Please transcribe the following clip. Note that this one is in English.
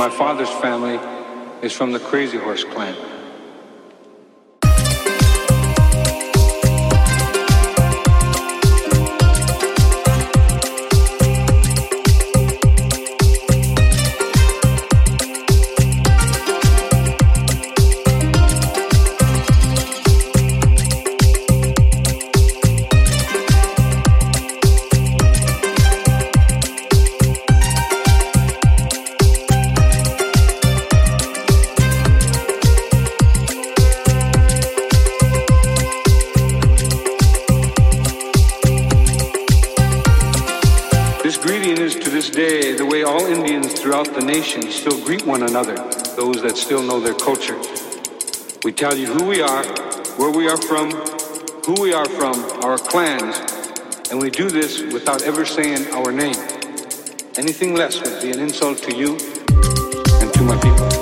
my father's family is from the Crazy Horse clan. Another, those that still know their culture. We tell you who we are, where we are from, who we are from, our clans, and we do this without ever saying our name. Anything less would be an insult to you and to my people.